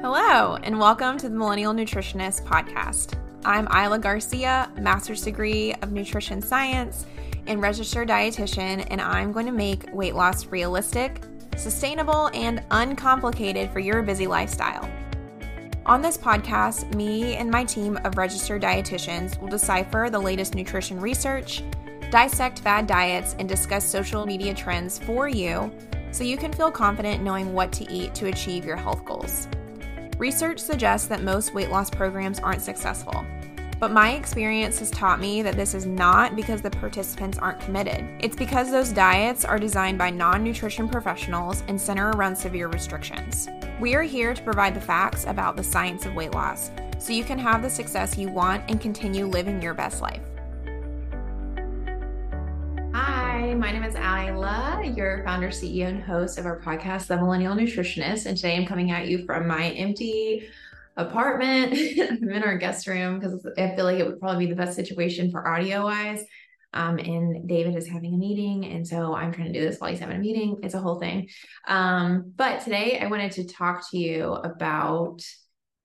Hello, and welcome to the Millennial Nutritionist Podcast. I'm Illa Garcia, master's degree of nutrition science and registered dietitian, and I'm going to make weight loss realistic, sustainable, and uncomplicated for your busy lifestyle. On this podcast, me and my team of registered dietitians will decipher the latest nutrition research, dissect fad diets, and discuss social media trends for you so you can feel confident knowing what to eat to achieve your health goals. Research suggests that most weight loss programs aren't successful. But my experience has taught me that this is not because the participants aren't committed. It's because those diets are designed by non nutrition professionals and center around severe restrictions. We are here to provide the facts about the science of weight loss so you can have the success you want and continue living your best life. My name is Illa, your founder, CEO, and host of our podcast, The Millennial Nutritionist. And today I'm coming at you from my empty apartment. I'm in our guest room because I feel like it would probably be the best situation for audio wise. Um, and David is having a meeting. And so I'm trying to do this while he's having a meeting. It's a whole thing. Um, but today I wanted to talk to you about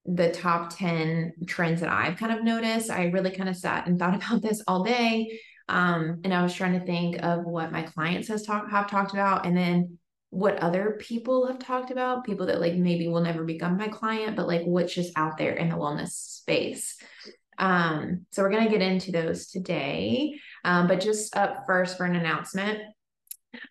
the top 10 trends that I've kind of noticed. I really kind of sat and thought about this all day. Um, and I was trying to think of what my clients has talk, have talked about and then what other people have talked about, people that like maybe will never become my client, but like what's just out there in the wellness space. Um, so we're going to get into those today. Um, but just up first for an announcement.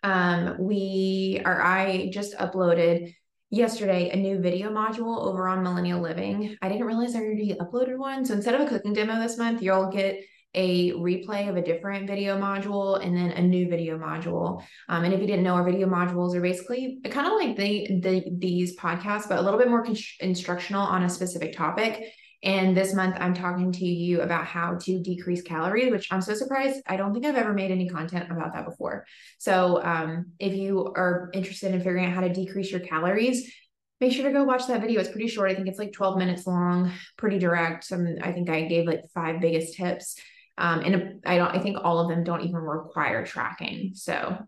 Um, we are I just uploaded yesterday a new video module over on Millennial Living. I didn't realize I already uploaded one. So instead of a cooking demo this month, you'll get a replay of a different video module and then a new video module. Um, and if you didn't know, our video modules are basically kind of like the, the these podcasts, but a little bit more con- instructional on a specific topic. And this month, I'm talking to you about how to decrease calories, which I'm so surprised. I don't think I've ever made any content about that before. So, um, if you are interested in figuring out how to decrease your calories, make sure to go watch that video. It's pretty short. I think it's like 12 minutes long, pretty direct. I think I gave like five biggest tips. Um, and I don't, I think all of them don't even require tracking. So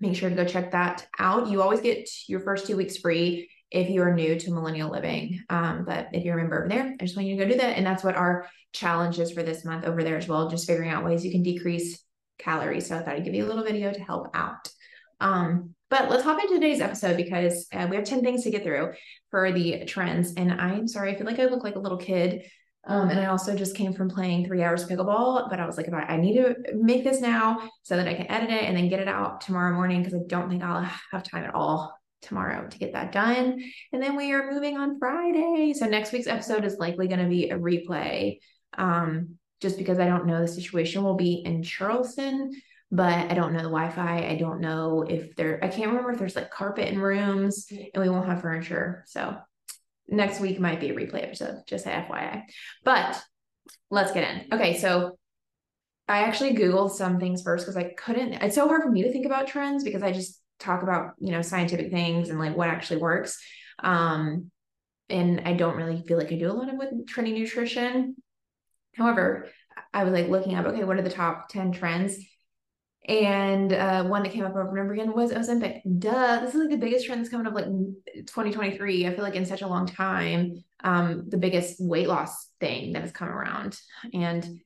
make sure to go check that out. You always get your first two weeks free if you are new to millennial living. Um, but if you're a member over there, I just want you to go do that. And that's what our challenge is for this month over there as well, just figuring out ways you can decrease calories. So I thought I'd give you a little video to help out. Um, but let's hop into today's episode because uh, we have 10 things to get through for the trends. And I'm sorry, I feel like I look like a little kid um, and I also just came from playing three hours of pickleball, but I was like, if I, I need to make this now so that I can edit it and then get it out tomorrow morning because I don't think I'll have time at all tomorrow to get that done. And then we are moving on Friday. So next week's episode is likely going to be a replay. Um, just because I don't know the situation will be in Charleston, but I don't know the Wi-Fi. I don't know if there I can't remember if there's like carpet in rooms and we won't have furniture. So next week might be a replay episode, just FYI. But let's get in. Okay, so I actually Googled some things first because I couldn't, it's so hard for me to think about trends because I just talk about, you know, scientific things and like what actually works. Um, and I don't really feel like I do a lot of with trendy nutrition. However, I was like looking up, okay, what are the top 10 trends? And uh, one that came up over and over again was Ozempic. Duh, this is like the biggest trend that's coming up like 2023. I feel like in such a long time, um, the biggest weight loss thing that has come around. And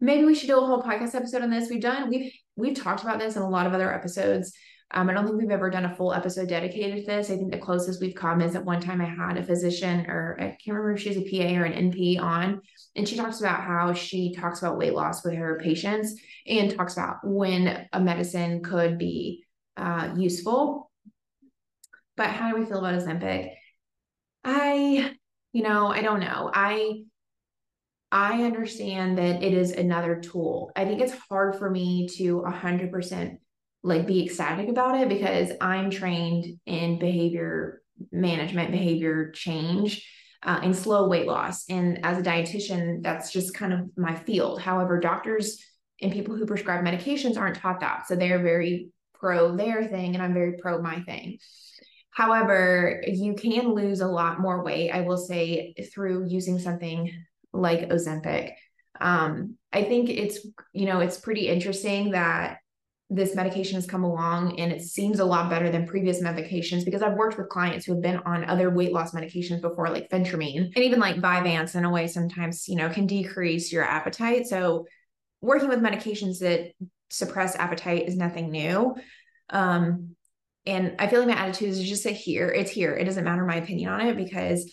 maybe we should do a whole podcast episode on this. We've done we've we've talked about this in a lot of other episodes. Um, I don't think we've ever done a full episode dedicated to this. I think the closest we've come is at one time I had a physician, or I can't remember if she's a PA or an NP on, and she talks about how she talks about weight loss with her patients and talks about when a medicine could be uh, useful. But how do we feel about Ozempic? I, you know, I don't know. I I understand that it is another tool. I think it's hard for me to 100% like be ecstatic about it because I'm trained in behavior management, behavior change, uh, and slow weight loss. And as a dietitian, that's just kind of my field. However, doctors and people who prescribe medications aren't taught that. So they're very pro their thing, and I'm very pro my thing. However, you can lose a lot more weight, I will say, through using something like Ozempic. Um, I think it's, you know, it's pretty interesting that this medication has come along and it seems a lot better than previous medications because I've worked with clients who have been on other weight loss medications before, like phentermine and even like Vyvanse in a way sometimes, you know, can decrease your appetite. So working with medications that suppress appetite is nothing new. Um, and I feel like my attitude is just say here, it's here. It doesn't matter my opinion on it because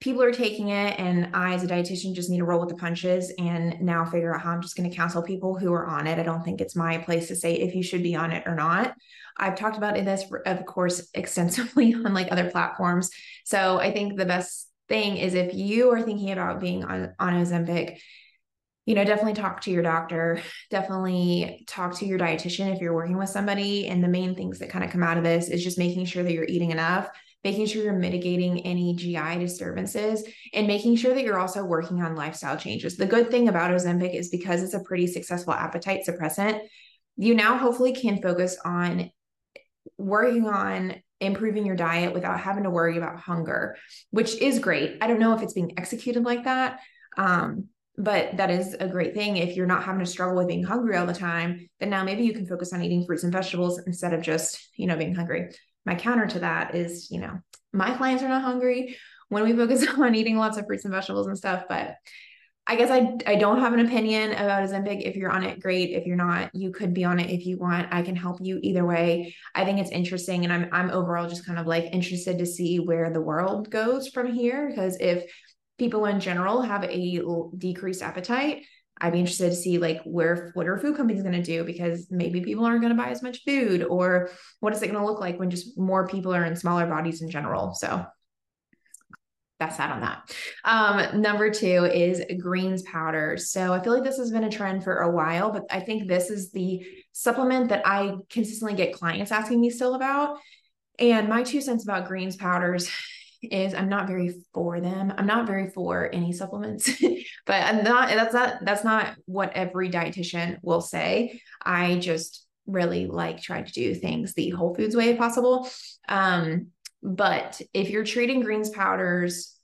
people are taking it and I as a dietitian just need to roll with the punches and now figure out how I'm just going to counsel people who are on it. I don't think it's my place to say if you should be on it or not. I've talked about this of course extensively on like other platforms. So I think the best thing is if you are thinking about being on on Ozempic, you know, definitely talk to your doctor, definitely talk to your dietitian if you're working with somebody. And the main things that kind of come out of this is just making sure that you're eating enough, making sure you're mitigating any GI disturbances, and making sure that you're also working on lifestyle changes. The good thing about Ozempic is because it's a pretty successful appetite suppressant, you now hopefully can focus on working on improving your diet without having to worry about hunger, which is great. I don't know if it's being executed like that. Um, but that is a great thing if you're not having to struggle with being hungry all the time then now maybe you can focus on eating fruits and vegetables instead of just you know being hungry my counter to that is you know my clients are not hungry when we focus on eating lots of fruits and vegetables and stuff but I guess I I don't have an opinion about Ozempic. If you're on it, great. If you're not, you could be on it if you want. I can help you either way. I think it's interesting, and I'm I'm overall just kind of like interested to see where the world goes from here. Because if people in general have a decreased appetite i'd be interested to see like where what are food companies going to do because maybe people aren't going to buy as much food or what is it going to look like when just more people are in smaller bodies in general so that's that on that. Um, number two is greens powder. So I feel like this has been a trend for a while, but I think this is the supplement that I consistently get clients asking me still about. And my two cents about greens powders is I'm not very for them. I'm not very for any supplements, but I'm not, that's not, that's not what every dietitian will say. I just really like trying to do things the whole foods way possible. Um, but if you're treating greens powders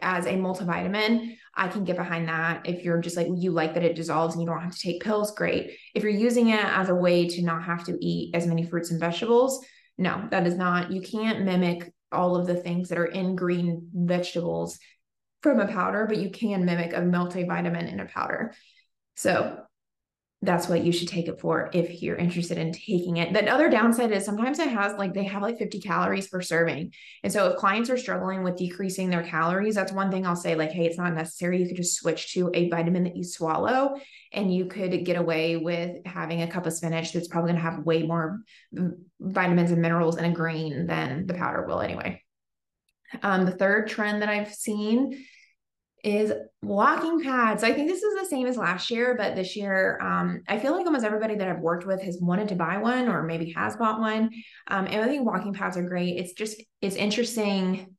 as a multivitamin, I can get behind that. If you're just like, you like that it dissolves and you don't have to take pills, great. If you're using it as a way to not have to eat as many fruits and vegetables, no, that is not, you can't mimic all of the things that are in green vegetables from a powder, but you can mimic a multivitamin in a powder. So that's what you should take it for if you're interested in taking it. The other downside is sometimes it has like they have like 50 calories per serving. And so if clients are struggling with decreasing their calories, that's one thing I'll say like, hey, it's not necessary. You could just switch to a vitamin that you swallow and you could get away with having a cup of spinach that's probably going to have way more vitamins and minerals in a green than the powder will anyway. Um, the third trend that I've seen is walking pads. I think this is the same as last year, but this year, um, I feel like almost everybody that I've worked with has wanted to buy one or maybe has bought one. Um, and I think walking pads are great. It's just, it's interesting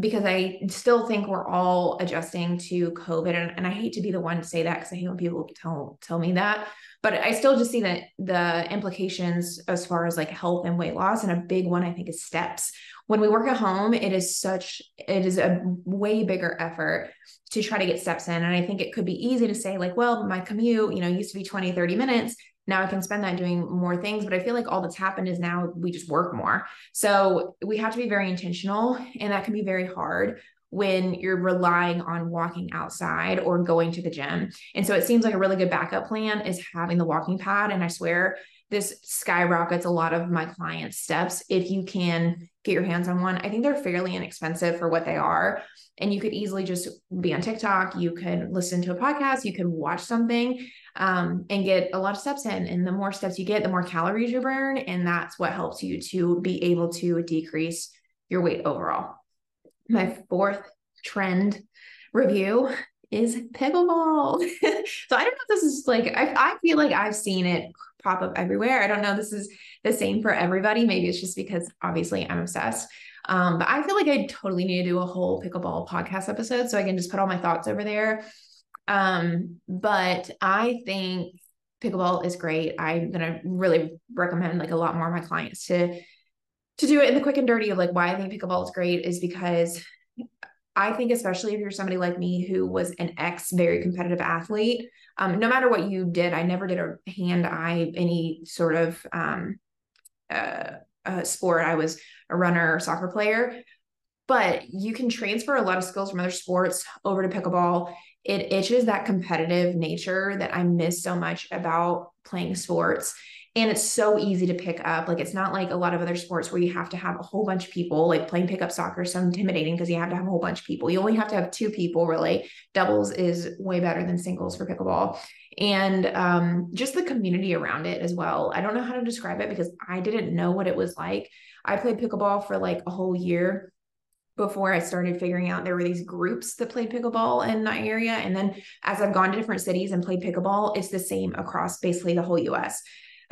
because I still think we're all adjusting to COVID. And, and I hate to be the one to say that because I hate when people tell, tell me that. But I still just see that the implications as far as like health and weight loss. And a big one, I think, is steps when we work at home, it is such, it is a way bigger effort to try to get steps in. And I think it could be easy to say, like, well, my commute, you know, used to be 20, 30 minutes. Now I can spend that doing more things. But I feel like all that's happened is now we just work more. So we have to be very intentional. And that can be very hard when you're relying on walking outside or going to the gym. And so it seems like a really good backup plan is having the walking pad. And I swear this skyrockets a lot of my clients' steps if you can get your hands on one. I think they're fairly inexpensive for what they are. And you could easily just be on TikTok, you could listen to a podcast, you could watch something um, and get a lot of steps in. And the more steps you get, the more calories you burn. And that's what helps you to be able to decrease your weight overall. My fourth trend review is pickleball. so I don't know if this is like, I, I feel like I've seen it pop up everywhere. I don't know this is the same for everybody. Maybe it's just because obviously I'm obsessed. Um, but I feel like I totally need to do a whole pickleball podcast episode so I can just put all my thoughts over there. Um, but I think pickleball is great. I'm gonna really recommend like a lot more of my clients to to do it in the quick and dirty of like why I think pickleball is great is because I think, especially if you're somebody like me who was an ex very competitive athlete, um, no matter what you did, I never did a hand eye any sort of um, uh, uh, sport. I was a runner or soccer player, but you can transfer a lot of skills from other sports over to pickleball. It itches that competitive nature that I miss so much about playing sports and it's so easy to pick up. Like it's not like a lot of other sports where you have to have a whole bunch of people like playing pickup soccer is so intimidating because you have to have a whole bunch of people. You only have to have two people really. Doubles is way better than singles for pickleball. And um, just the community around it as well. I don't know how to describe it because i didn't know what it was like. I played pickleball for like a whole year before I started figuring out there were these groups that played pickleball in that area. And then as I've gone to different cities and played pickleball, it's the same across basically the whole US.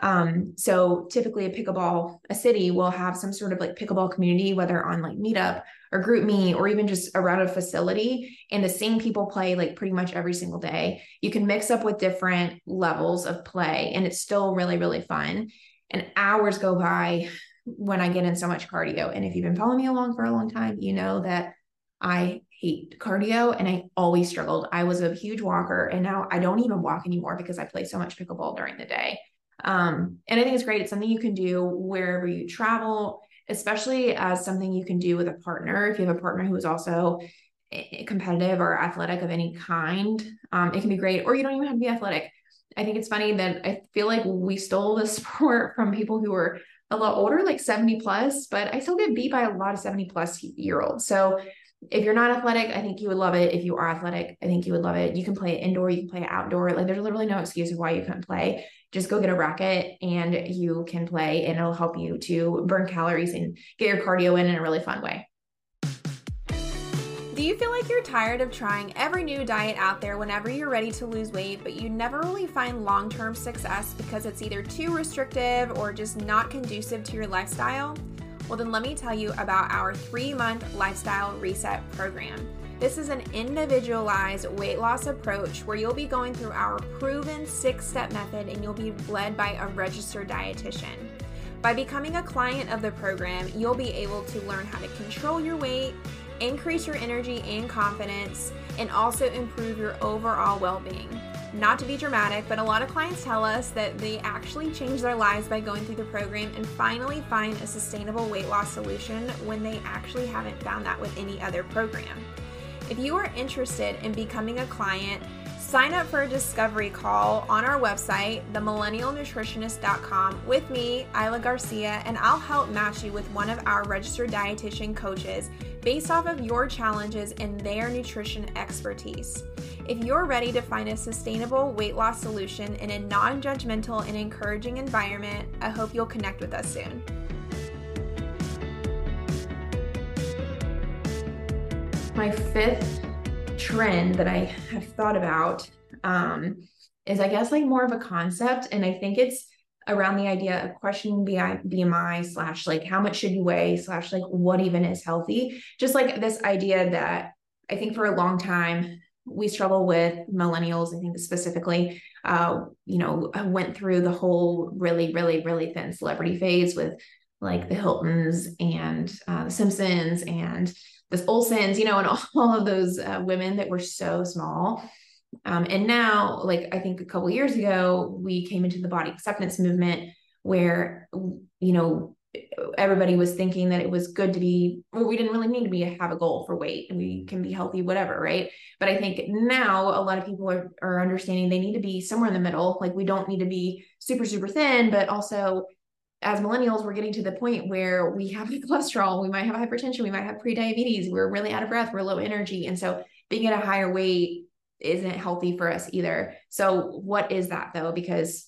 Um, so typically a pickleball, a city will have some sort of like pickleball community, whether on like meetup or group me, or even just around a facility. And the same people play like pretty much every single day. You can mix up with different levels of play and it's still really, really fun. And hours go by when I get in so much cardio. And if you've been following me along for a long time, you know that I hate cardio and I always struggled. I was a huge walker and now I don't even walk anymore because I play so much pickleball during the day. Um, and I think it's great. It's something you can do wherever you travel, especially as something you can do with a partner. If you have a partner who is also competitive or athletic of any kind, um, it can be great. Or you don't even have to be athletic. I think it's funny that I feel like we stole this sport from people who were a lot older, like 70 plus, but I still get beat by a lot of 70 plus year olds. So if you're not athletic, I think you would love it. If you are athletic, I think you would love it. You can play it indoor, you can play it outdoor. Like there's literally no excuse of why you couldn't play just go get a racket and you can play and it'll help you to burn calories and get your cardio in in a really fun way. Do you feel like you're tired of trying every new diet out there whenever you're ready to lose weight, but you never really find long term success because it's either too restrictive or just not conducive to your lifestyle? Well, then let me tell you about our three month lifestyle reset program. This is an individualized weight loss approach where you'll be going through our proven six step method and you'll be led by a registered dietitian. By becoming a client of the program, you'll be able to learn how to control your weight, increase your energy and confidence, and also improve your overall well being. Not to be dramatic, but a lot of clients tell us that they actually change their lives by going through the program and finally find a sustainable weight loss solution when they actually haven't found that with any other program. If you are interested in becoming a client, sign up for a discovery call on our website, themillennialnutritionist.com, with me, Illa Garcia, and I'll help match you with one of our registered dietitian coaches based off of your challenges and their nutrition expertise. If you're ready to find a sustainable weight loss solution in a non judgmental and encouraging environment, I hope you'll connect with us soon. my fifth trend that I have thought about um, is, I guess, like more of a concept. And I think it's around the idea of questioning BMI slash like how much should you weigh slash like what even is healthy. Just like this idea that I think for a long time we struggle with millennials. I think specifically, uh, you know, went through the whole really, really, really thin celebrity phase with like the Hiltons and uh, the Simpsons and this Olsen's, you know, and all of those uh, women that were so small. Um, and now, like I think a couple years ago, we came into the body acceptance movement where, you know, everybody was thinking that it was good to be, well, we didn't really need to be have a goal for weight. And we can be healthy, whatever, right? But I think now a lot of people are, are understanding they need to be somewhere in the middle. Like we don't need to be super, super thin, but also as millennials, we're getting to the point where we have the cholesterol, we might have hypertension, we might have pre-diabetes, we're really out of breath, we're low energy. And so being at a higher weight isn't healthy for us either. So what is that though? Because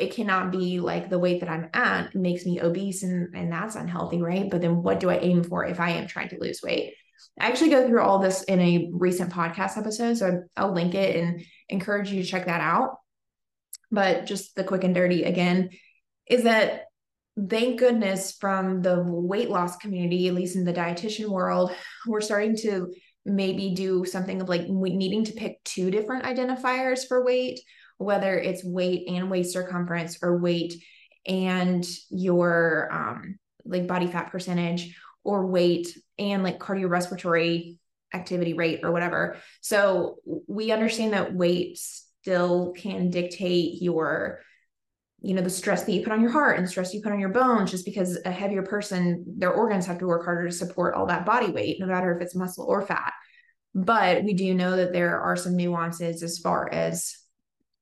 it cannot be like the weight that I'm at makes me obese and, and that's unhealthy, right? But then what do I aim for if I am trying to lose weight? I actually go through all this in a recent podcast episode. So I'll link it and encourage you to check that out. But just the quick and dirty again, is that thank goodness from the weight loss community, at least in the dietitian world, we're starting to maybe do something of like needing to pick two different identifiers for weight, whether it's weight and waist circumference or weight and your um, like body fat percentage or weight and like cardiorespiratory activity rate or whatever. So we understand that weight still can dictate your you know the stress that you put on your heart and stress you put on your bones just because a heavier person their organs have to work harder to support all that body weight no matter if it's muscle or fat but we do know that there are some nuances as far as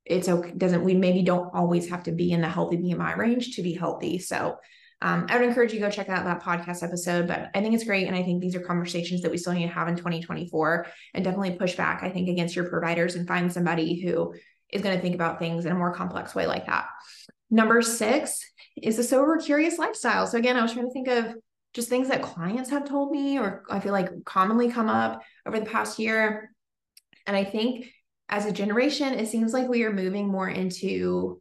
it's okay doesn't we maybe don't always have to be in the healthy bmi range to be healthy so um, I would encourage you to go check out that podcast episode, but I think it's great. And I think these are conversations that we still need to have in 2024 and definitely push back, I think, against your providers and find somebody who is going to think about things in a more complex way like that. Number six is a sober, curious lifestyle. So again, I was trying to think of just things that clients have told me or I feel like commonly come up over the past year. And I think as a generation, it seems like we are moving more into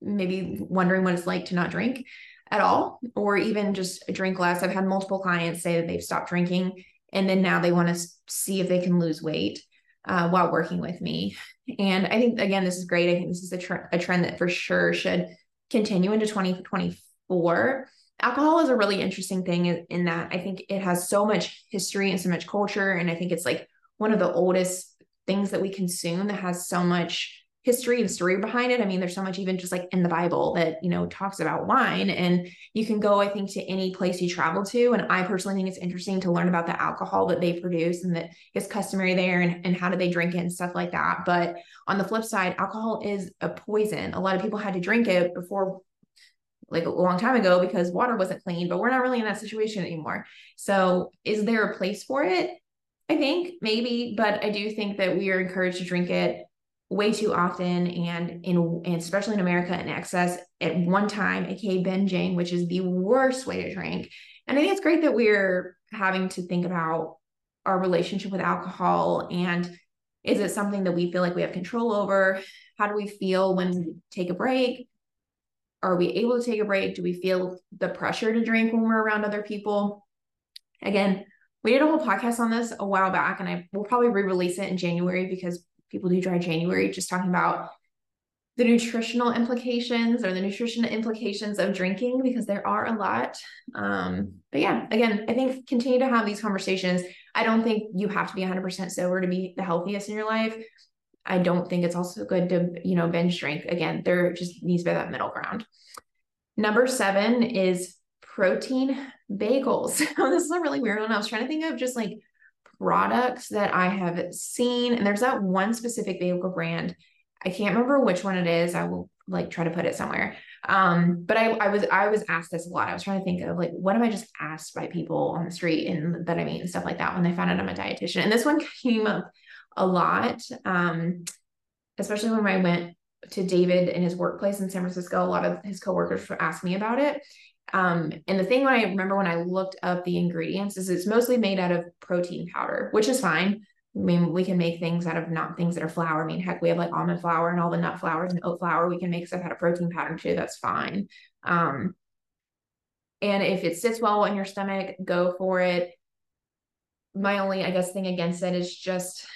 maybe wondering what it's like to not drink at all, or even just drink less. I've had multiple clients say that they've stopped drinking and then now they want to see if they can lose weight uh, while working with me. And I think, again, this is great. I think this is a, tr- a trend that for sure should continue into 2024. Alcohol is a really interesting thing in, in that I think it has so much history and so much culture. And I think it's like one of the oldest things that we consume that has so much history and story behind it. I mean, there's so much even just like in the Bible that, you know, talks about wine. And you can go, I think, to any place you travel to. And I personally think it's interesting to learn about the alcohol that they produce and that is customary there and, and how do they drink it and stuff like that. But on the flip side, alcohol is a poison. A lot of people had to drink it before like a long time ago because water wasn't clean, but we're not really in that situation anymore. So is there a place for it? I think maybe, but I do think that we are encouraged to drink it way too often and in and especially in America in excess at one time, aka binging, which is the worst way to drink. And I think it's great that we're having to think about our relationship with alcohol and is it something that we feel like we have control over? How do we feel when we take a break? Are we able to take a break? Do we feel the pressure to drink when we're around other people? Again, we did a whole podcast on this a while back, and I will probably re-release it in January because people do dry January, just talking about the nutritional implications or the nutrition implications of drinking because there are a lot. Um, but yeah, again, I think continue to have these conversations. I don't think you have to be 100% sober to be the healthiest in your life. I don't think it's also good to, you know, binge drink. Again, there just needs to be that middle ground. Number seven is protein bagels. this is a really weird one. I was trying to think of just like products that I have seen, and there's that one specific vehicle brand. I can't remember which one it is. I will like try to put it somewhere. Um, but I, I was I was asked this a lot. I was trying to think of like what am I just asked by people on the street and that I meet and stuff like that when they found out I'm a dietitian. And this one came up a lot, um, especially when I went to David in his workplace in San Francisco. A lot of his coworkers asked me about it. Um, and the thing when I remember when I looked up the ingredients is it's mostly made out of protein powder, which is fine. I mean, we can make things out of not things that are flour. I mean, heck, we have like almond flour and all the nut flours and oat flour. We can make stuff out of protein powder too. That's fine. Um, and if it sits well in your stomach, go for it. My only, I guess, thing against it is just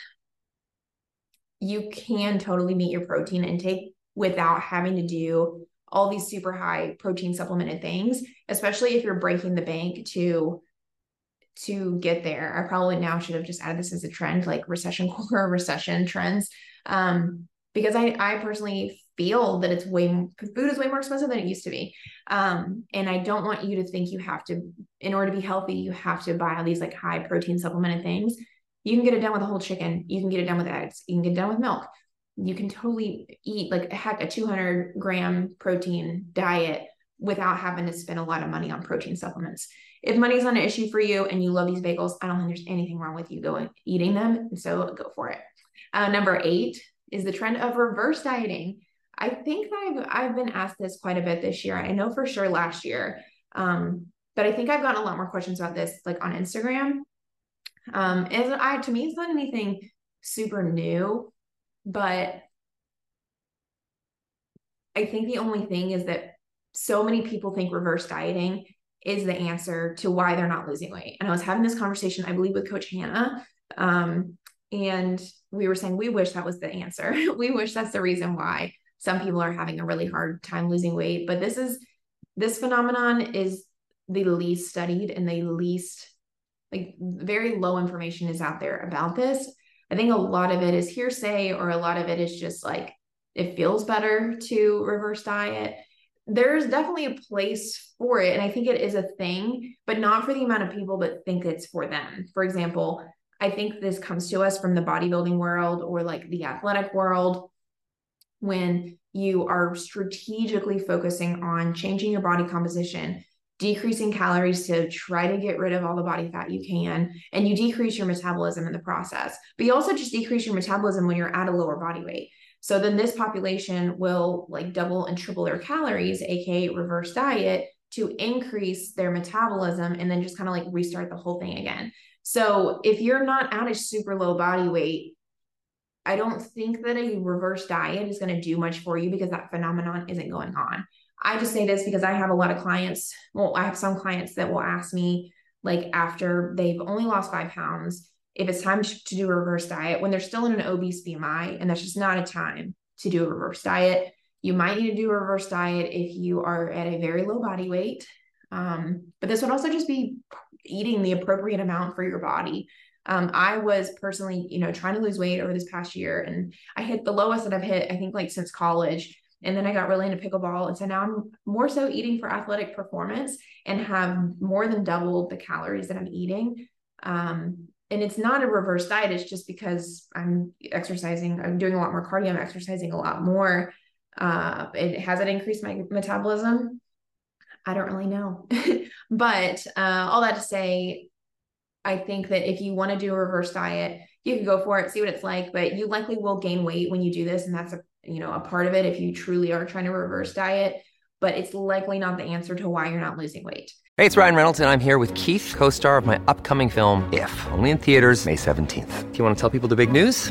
you can totally meet your protein intake without having to do all these super high protein supplemented things, especially if you're breaking the bank to to get there. I probably now should have just added this as a trend, like recession core recession trends. Um, because I I personally feel that it's way food is way more expensive than it used to be. Um, and I don't want you to think you have to, in order to be healthy, you have to buy all these like high protein supplemented things. You can get it done with a whole chicken. You can get it done with eggs. You can get it done with milk you can totally eat like heck a 200 gram protein diet without having to spend a lot of money on protein supplements. If money's not an issue for you and you love these bagels, I don't think there's anything wrong with you going eating them. So go for it. Uh, number eight is the trend of reverse dieting. I think that I've, I've been asked this quite a bit this year. I know for sure last year, um, but I think I've gotten a lot more questions about this like on Instagram. Um, and I, to me, it's not anything super new but I think the only thing is that so many people think reverse dieting is the answer to why they're not losing weight. And I was having this conversation, I believe, with Coach Hannah. Um, and we were saying, we wish that was the answer. we wish that's the reason why some people are having a really hard time losing weight. But this is this phenomenon is the least studied and the least like very low information is out there about this. I think a lot of it is hearsay, or a lot of it is just like it feels better to reverse diet. There's definitely a place for it. And I think it is a thing, but not for the amount of people that think it's for them. For example, I think this comes to us from the bodybuilding world or like the athletic world when you are strategically focusing on changing your body composition, decreasing calories to try to get rid of all the body fat you can, and you decrease your metabolism in the process. But you also just decrease your metabolism when you're at a lower body weight. So then this population will like double and triple their calories, aka reverse diet, to increase their metabolism and then just kind of like restart the whole thing again. So if you're not at a super low body weight, I don't think that a reverse diet is going to do much for you because that phenomenon isn't going on. I just say this because I have a lot of clients. Well, I have some clients that will ask me, like, after they've only lost five pounds, if it's time to do a reverse diet when they're still in an obese BMI, and that's just not a time to do a reverse diet. You might need to do a reverse diet if you are at a very low body weight. Um, but this would also just be eating the appropriate amount for your body. Um, I was personally, you know, trying to lose weight over this past year, and I hit the lowest that I've hit, I think, like since college. And then I got really into pickleball. And so now I'm more so eating for athletic performance and have more than doubled the calories that I'm eating. Um, and it's not a reverse diet it's just because i'm exercising i'm doing a lot more cardio i'm exercising a lot more uh it hasn't increased my metabolism i don't really know but uh all that to say i think that if you want to do a reverse diet you can go for it see what it's like but you likely will gain weight when you do this and that's a you know a part of it if you truly are trying to reverse diet but it's likely not the answer to why you're not losing weight Hey, it's Ryan Reynolds, and I'm here with Keith, co star of my upcoming film, If, only in theaters, May 17th. Do you want to tell people the big news?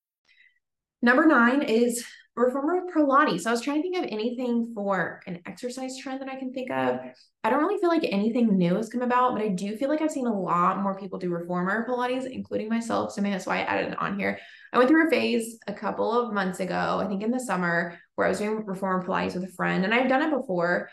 Number nine is reformer Pilates. So I was trying to think of anything for an exercise trend that I can think of. I don't really feel like anything new has come about, but I do feel like I've seen a lot more people do reformer Pilates, including myself. So maybe that's why I added it on here. I went through a phase a couple of months ago, I think in the summer, where I was doing reformer Pilates with a friend, and I've done it before.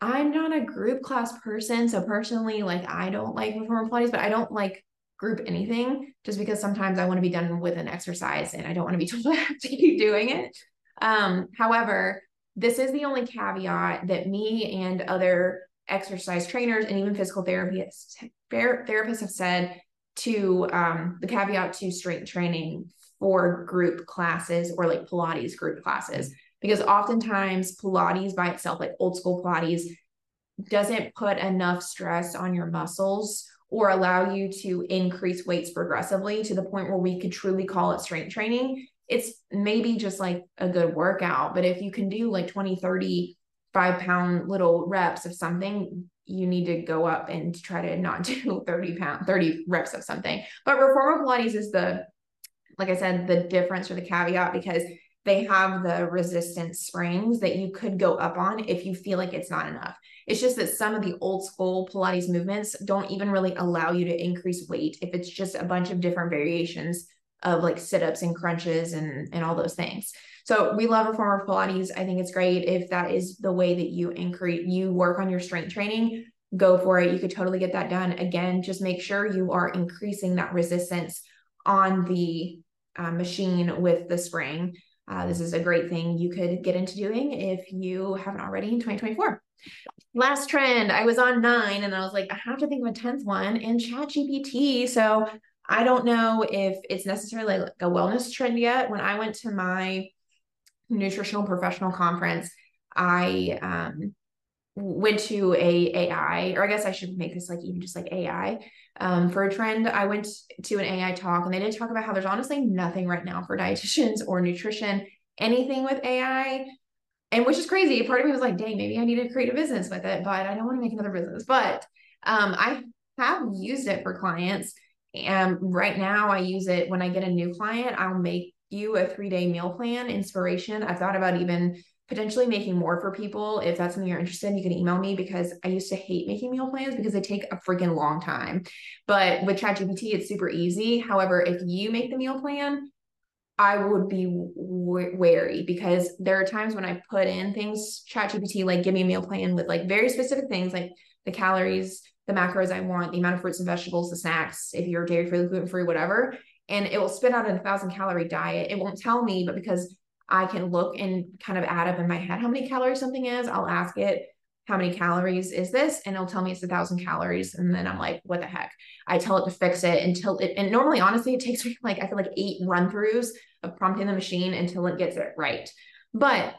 I'm not a group class person. So personally, like I don't like reformer Pilates, but I don't like group anything just because sometimes I want to be done with an exercise and I don't want to be told I have to keep doing it. Um, however, this is the only caveat that me and other exercise trainers and even physical therapists therapists have said to um, the caveat to strength training for group classes or like Pilates group classes because oftentimes Pilates by itself, like old school Pilates, doesn't put enough stress on your muscles or allow you to increase weights progressively to the point where we could truly call it strength training. It's maybe just like a good workout, but if you can do like 20, 30, five pound little reps of something, you need to go up and try to not do 30 pound, 30 reps of something. But reformer Pilates is the, like I said, the difference or the caveat because they have the resistance springs that you could go up on if you feel like it's not enough. It's just that some of the old school Pilates movements don't even really allow you to increase weight if it's just a bunch of different variations of like sit-ups and crunches and and all those things. So we love reformer Pilates. I think it's great if that is the way that you increase you work on your strength training, go for it. You could totally get that done. Again, just make sure you are increasing that resistance on the uh, machine with the spring. Uh, this is a great thing you could get into doing if you haven't already in 2024. Last trend, I was on nine and I was like, I have to think of a 10th one in Chat GPT. So I don't know if it's necessarily like a wellness trend yet. When I went to my nutritional professional conference, I um, went to a AI, or I guess I should make this like even just like AI um, for a trend. I went to an AI talk and they did talk about how there's honestly nothing right now for dietitians or nutrition, anything with AI. And which is crazy. Part of me was like, dang, maybe I need to create a business with it, but I don't want to make another business. But um, I have used it for clients. And right now I use it when I get a new client, I'll make you a three day meal plan inspiration. I've thought about even potentially making more for people. If that's something you're interested in, you can email me because I used to hate making meal plans because they take a freaking long time. But with ChatGPT, it's super easy. However, if you make the meal plan, I would be w- wary because there are times when I put in things, ChatGPT, like give me a meal plan with like very specific things like the calories, the macros I want, the amount of fruits and vegetables, the snacks, if you're dairy free, gluten free, whatever. And it will spit out a thousand calorie diet. It won't tell me, but because I can look and kind of add up in my head how many calories something is. I'll ask it, how many calories is this? And it'll tell me it's a thousand calories. And then I'm like, what the heck? I tell it to fix it until it, and normally, honestly, it takes me like, I feel like eight run throughs of prompting the machine until it gets it right. But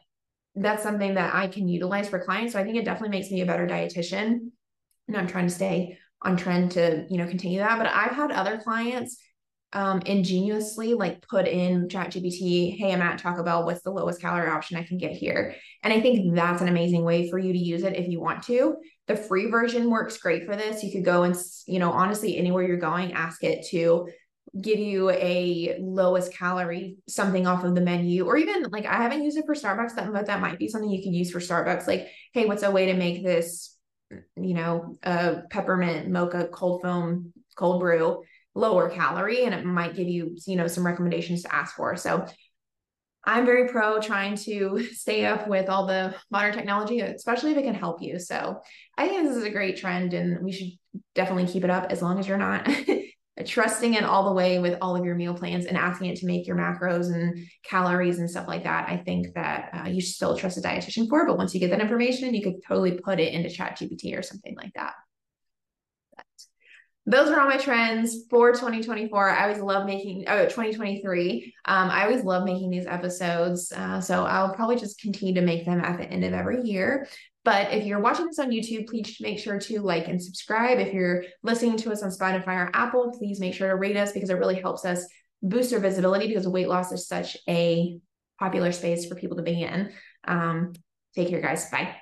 that's something that I can utilize for clients. So I think it definitely makes me a better dietitian. And I'm trying to stay on trend to, you know, continue that. But I've had other clients um, ingeniously like put in chat gpt hey i'm at taco bell what's the lowest calorie option i can get here? And i think that's an amazing way for you to use it if you want to. The free version works great for this. You could go and you know honestly anywhere you're going ask it to give you a lowest calorie something off of the menu or even like i haven't used it for starbucks but that might be something you could use for starbucks like hey what's a way to make this you know a peppermint mocha cold foam cold brew lower calorie and it might give you you know some recommendations to ask for. So i'm very pro trying to stay up with all the modern technology especially if it can help you. So i think this is a great trend and we should definitely keep it up as long as you're not trusting it all the way with all of your meal plans and asking it to make your macros and calories and stuff like that. I think that uh, you should still trust a dietitian for but once you get that information you could totally put it into chat gpt or something like that those are all my trends for 2024. I always love making, oh, 2023. Um, I always love making these episodes. Uh, so I'll probably just continue to make them at the end of every year. But if you're watching this on YouTube, please make sure to like and subscribe. If you're listening to us on Spotify or Apple, please make sure to rate us because it really helps us boost our visibility because weight loss is such a popular space for people to be in. Um, take care, guys. Bye.